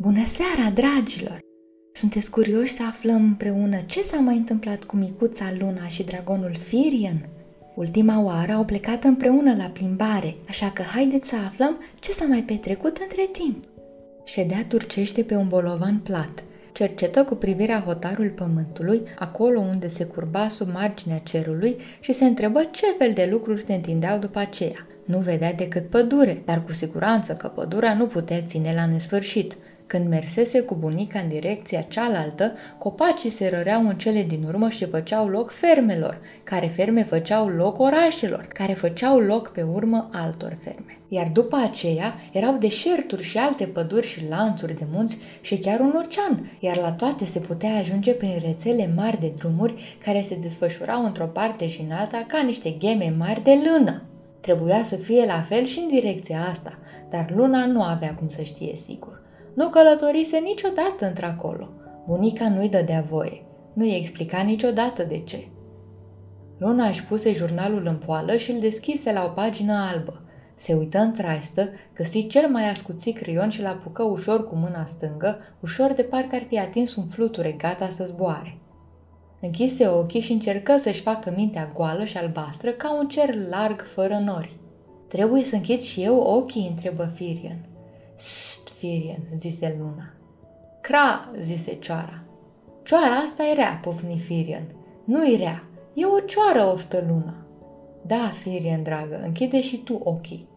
Bună seara, dragilor! Sunteți curioși să aflăm împreună ce s-a mai întâmplat cu micuța Luna și dragonul Firian? Ultima oară au plecat împreună la plimbare, așa că haideți să aflăm ce s-a mai petrecut între timp. Ședea turcește pe un bolovan plat. Cercetă cu privirea hotarul pământului, acolo unde se curba sub marginea cerului și se întrebă ce fel de lucruri se întindeau după aceea. Nu vedea decât pădure, dar cu siguranță că pădurea nu putea ține la nesfârșit – când mersese cu bunica în direcția cealaltă, copacii se răreau în cele din urmă și făceau loc fermelor, care ferme făceau loc orașelor, care făceau loc pe urmă altor ferme. Iar după aceea erau deșerturi și alte păduri și lanțuri de munți și chiar un ocean, iar la toate se putea ajunge prin rețele mari de drumuri care se desfășurau într-o parte și în alta ca niște gheme mari de lână. Trebuia să fie la fel și în direcția asta, dar luna nu avea cum să știe sigur. Nu călătorise niciodată într-acolo. Bunica nu-i dădea voie. Nu-i explica niciodată de ce. Luna își puse jurnalul în poală și îl deschise la o pagină albă. Se uită în traistă, găsi cel mai ascuțit creion și l apucă ușor cu mâna stângă, ușor de parcă ar fi atins un fluture gata să zboare. Închise ochii și încercă să-și facă mintea goală și albastră ca un cer larg fără nori. Trebuie să închid și eu ochii, întrebă Firian. Sst, Firian, zise Luna. Cra, zise cioara. Cioara asta e rea, pufni Firian. nu e rea, e o cioară, oftă Luna. Da, Firian, dragă, închide și tu ochii.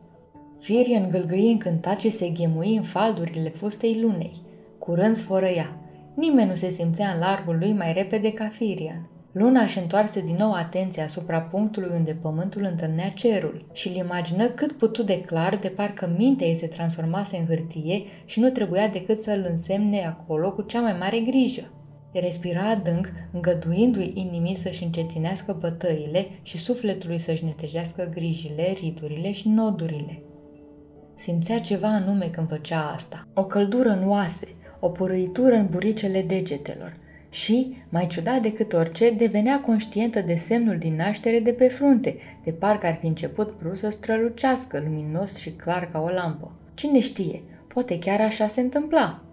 Firian gâlgâi încântat și se ghemui în faldurile fustei lunei. Curând sfărăia. Nimeni nu se simțea în largul lui mai repede ca Firian. Luna își întoarse din nou atenția asupra punctului unde pământul întâlnea cerul și îl imagină cât putu de clar de parcă mintea ei se transformase în hârtie și nu trebuia decât să îl însemne acolo cu cea mai mare grijă. Respira adânc, îngăduindu-i inimii să-și încetinească bătăile și sufletului să-și netejească grijile, riturile și nodurile. Simțea ceva anume când făcea asta. O căldură în oase, o purăitură în buricele degetelor, și, mai ciudat decât orice, devenea conștientă de semnul din naștere de pe frunte, de parcă ar fi început brusc să strălucească, luminos și clar ca o lampă. Cine știe, poate chiar așa se întâmpla.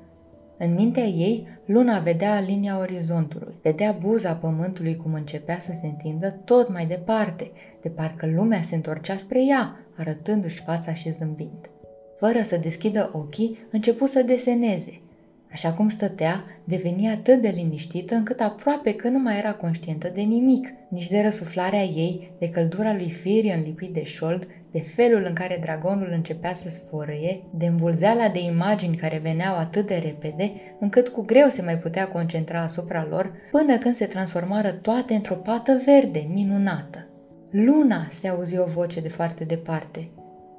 În mintea ei, luna vedea linia orizontului, vedea buza pământului cum începea să se întindă tot mai departe, de parcă lumea se întorcea spre ea, arătându-și fața și zâmbind. Fără să deschidă ochii, începu să deseneze – Așa cum stătea, devenia atât de liniștită încât aproape că nu mai era conștientă de nimic, nici de răsuflarea ei, de căldura lui Firion lipit de șold, de felul în care dragonul începea să sfărăie, de îmbulzeala de imagini care veneau atât de repede, încât cu greu se mai putea concentra asupra lor, până când se transformară toate într-o pată verde, minunată. Luna, se auzi o voce de foarte departe.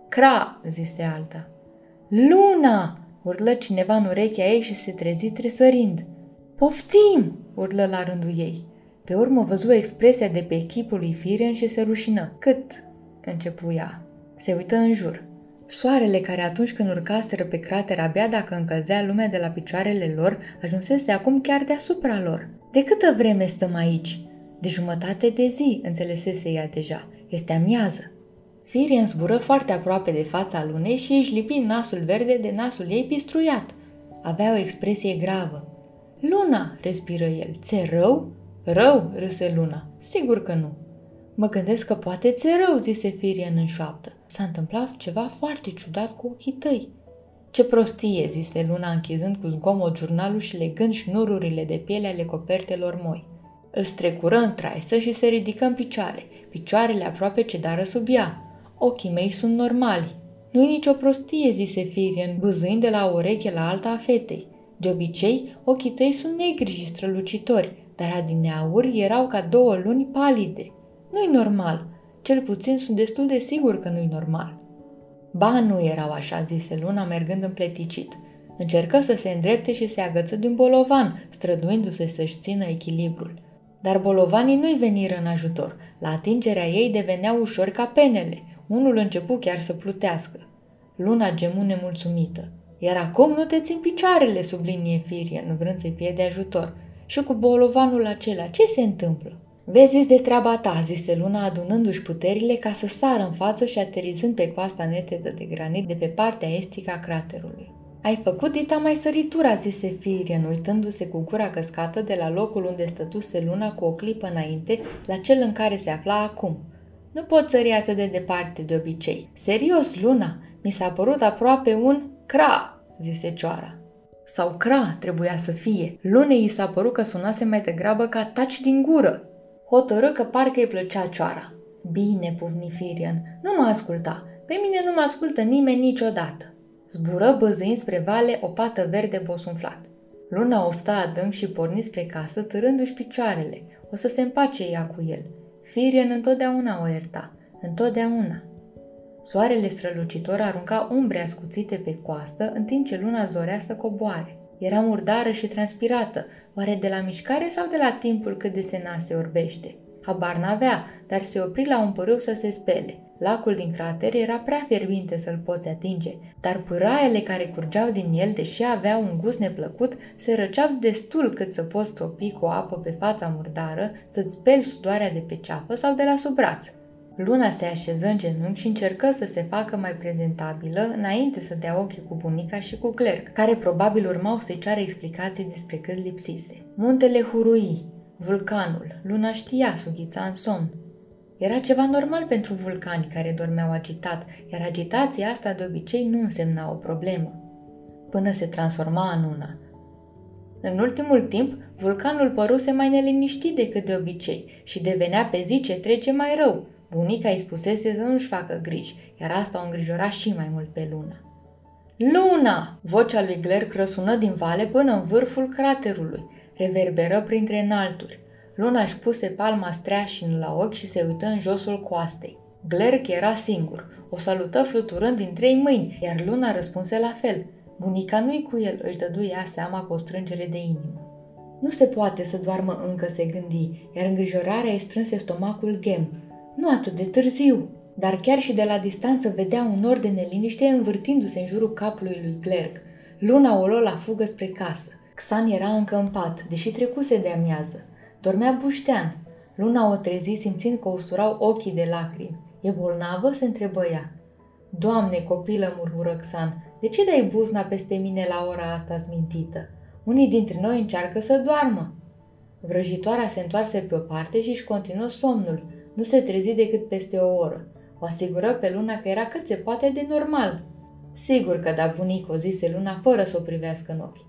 Cra, zise alta. Luna! Urlă cineva în urechea ei și se trezi tresărind. Poftim! urlă la rândul ei. Pe urmă văzu expresia de pe echipul lui Firen și se rușină. Cât? începu ea. Se uită în jur. Soarele care atunci când urcaseră pe crater abia dacă încălzea lumea de la picioarele lor, ajunsese acum chiar deasupra lor. De câtă vreme stăm aici? De jumătate de zi, înțelesese ea deja. Este amiază. Firian zbură foarte aproape de fața lunei și își lipi nasul verde de nasul ei pistruiat. Avea o expresie gravă. Luna, respiră el, ți rău? Rău, râse Luna. Sigur că nu. Mă gândesc că poate ți rău, zise Firian în șoaptă. S-a întâmplat ceva foarte ciudat cu ochii tăi. Ce prostie, zise Luna închizând cu zgomot jurnalul și legând șnururile de piele ale copertelor moi. Îl strecură în traisă și se ridică în picioare. Picioarele aproape cedară sub ea. Ochii mei sunt normali. Nu-i nicio prostie, zise Firian, buzâind de la o ureche la alta a fetei. De obicei, ochii tăi sunt negri și strălucitori, dar adineauri erau ca două luni palide. Nu-i normal. Cel puțin sunt destul de sigur că nu-i normal. Ba, nu erau așa, zise Luna, mergând împleticit. Încercă să se îndrepte și se agăță din bolovan, străduindu-se să-și țină echilibrul. Dar bolovanii nu-i veniră în ajutor. La atingerea ei deveneau ușor ca penele. Unul începu chiar să plutească. Luna gemu nemulțumită. Iar acum nu te țin picioarele, sublinie Firian, vrând să-i fie de ajutor. Și cu bolovanul acela, ce se întâmplă? Vezi de treaba ta, zise Luna adunându-și puterile ca să sară în față și aterizând pe coasta netedă de granit de pe partea estică a craterului. Ai făcut dita mai săritura, zise Firian, uitându-se cu gura căscată de la locul unde stătuse luna cu o clipă înainte la cel în care se afla acum. Nu pot sări atât de departe de obicei. Serios, Luna, mi s-a părut aproape un cra, zise cioara. Sau cra trebuia să fie. Lunei i s-a părut că sunase mai degrabă ca taci din gură. Hotărâ că parcă îi plăcea cioara. Bine, puvni Firian, nu mă asculta. Pe mine nu mă ascultă nimeni niciodată. Zbură băzâind spre vale o pată verde bosunflat. Luna ofta adânc și porni spre casă, târându-și picioarele. O să se împace ea cu el. Firian întotdeauna o ierta. Întotdeauna. Soarele strălucitor arunca umbre ascuțite pe coastă, în timp ce luna zorea să coboare. Era murdară și transpirată, oare de la mișcare sau de la timpul cât desena se orbește? Habar n-avea, dar se opri la un pârâu să se spele. Lacul din crater era prea fierbinte să-l poți atinge, dar pâraiele care curgeau din el, deși aveau un gust neplăcut, se răceau destul cât să poți topi cu o apă pe fața murdară, să-ți speli sudoarea de pe ceafă sau de la sub braț. Luna se așeză în genunchi și încercă să se facă mai prezentabilă înainte să dea ochii cu bunica și cu Clerc, care probabil urmau să-i ceară explicații despre cât lipsise. Muntele hurui, vulcanul, luna știa, sughița în somn. Era ceva normal pentru vulcani care dormeau agitat, iar agitația asta de obicei nu însemna o problemă. Până se transforma în una. În ultimul timp, vulcanul păruse mai neliniștit decât de obicei și devenea pe zi ce trece mai rău, Bunica îi spusese să nu-și facă griji, iar asta o îngrijora și mai mult pe Luna. Luna! Vocea lui Glerc răsună din vale până în vârful craterului. Reverberă printre înalturi. Luna își puse palma streașin la ochi și se uită în josul coastei. Glerc era singur. O salută fluturând din trei mâini, iar Luna răspunse la fel. Bunica nu-i cu el, își dădu ea seama cu o strângere de inimă. Nu se poate să doarmă încă, se gândi, iar îngrijorarea îi strânse stomacul ghem. Nu atât de târziu, dar chiar și de la distanță vedea un nor de neliniște învârtindu-se în jurul capului lui Glerg. Luna o la fugă spre casă. Xan era încă în pat, deși trecuse de amiază. Dormea buștean. Luna o trezi simțind că o usturau ochii de lacrimi. E bolnavă?" se întrebă ea. Doamne, copilă, murmură Xan, de ce dai buzna peste mine la ora asta zmintită? Unii dintre noi încearcă să doarmă. Vrăjitoarea se întoarse pe o parte și își continuă somnul, nu se trezi decât peste o oră. O asigură pe Luna că era cât se poate de normal. Sigur că da, bunico, zise Luna fără să o privească în ochi.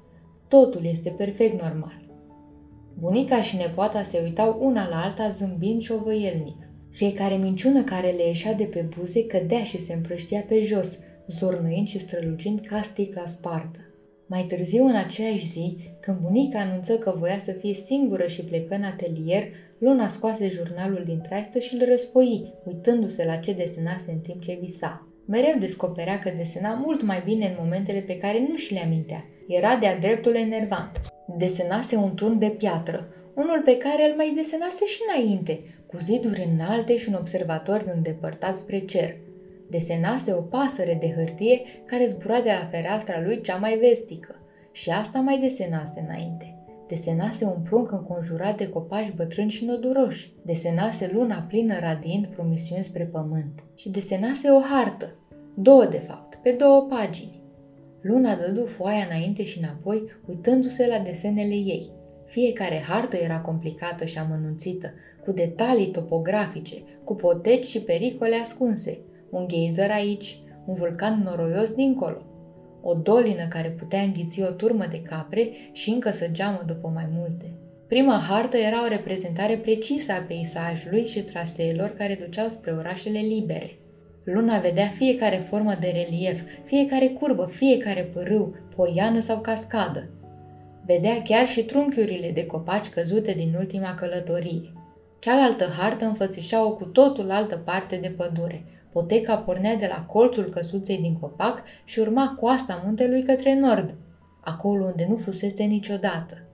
Totul este perfect normal. Bunica și nepoata se uitau una la alta zâmbind șovăielnic. Fiecare minciună care le ieșea de pe buze cădea și se împrăștia pe jos, zornăind și strălucind ca sticla spartă. Mai târziu, în aceeași zi, când bunica anunță că voia să fie singură și plecă în atelier, Luna scoase jurnalul din traistă și îl răsfoi, uitându-se la ce desenase în timp ce visa. Mereu descoperea că desena mult mai bine în momentele pe care nu și le amintea. Era de-a dreptul enervant. Desenase un turn de piatră, unul pe care îl mai desenase și înainte, cu ziduri înalte și un observator îndepărtat spre cer. Desenase o pasăre de hârtie care zbura de la fereastra lui cea mai vestică. Și asta mai desenase înainte. Desenase un prunc înconjurat de copaci bătrâni și noduroși. Desenase luna plină radiind promisiuni spre pământ. Și desenase o hartă. Două, de fapt, pe două pagini. Luna dădu foaia înainte și înapoi, uitându-se la desenele ei. Fiecare hartă era complicată și amănunțită, cu detalii topografice, cu poteci și pericole ascunse. Un geyser aici, un vulcan noroios dincolo, o dolină care putea înghiți o turmă de capre și încă să geamă după mai multe. Prima hartă era o reprezentare precisă a peisajului și traseelor care duceau spre orașele libere. Luna vedea fiecare formă de relief, fiecare curbă, fiecare pârâu, poiană sau cascadă. Vedea chiar și trunchiurile de copaci căzute din ultima călătorie. Cealaltă hartă înfățișa o cu totul altă parte de pădure, Poteca pornea de la colțul căsuței din copac și urma coasta muntelui către nord, acolo unde nu fusese niciodată.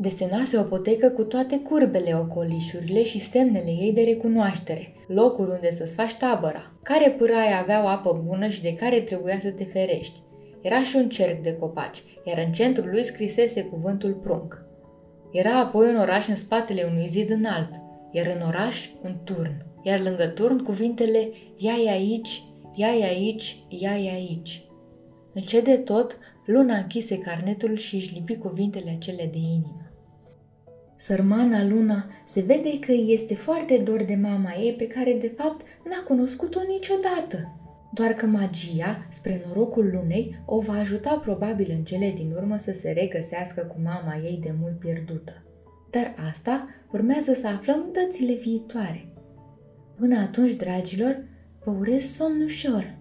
Desenase o potecă cu toate curbele, ocolișurile și semnele ei de recunoaștere, locuri unde să-ți faci tabăra, care pâraie aveau apă bună și de care trebuia să te ferești. Era și un cerc de copaci, iar în centrul lui scrisese cuvântul prunc. Era apoi un oraș în spatele unui zid înalt, iar în oraș un turn iar lângă turn cuvintele ia aici, ia aici, ia aici. Încet de tot, Luna închise carnetul și își lipi cuvintele acele de inimă. Sărmana Luna se vede că este foarte dor de mama ei pe care de fapt n-a cunoscut-o niciodată. Doar că magia, spre norocul lunei, o va ajuta probabil în cele din urmă să se regăsească cu mama ei de mult pierdută. Dar asta urmează să aflăm dățile viitoare. Până atunci, dragilor, vă urez somn ușor!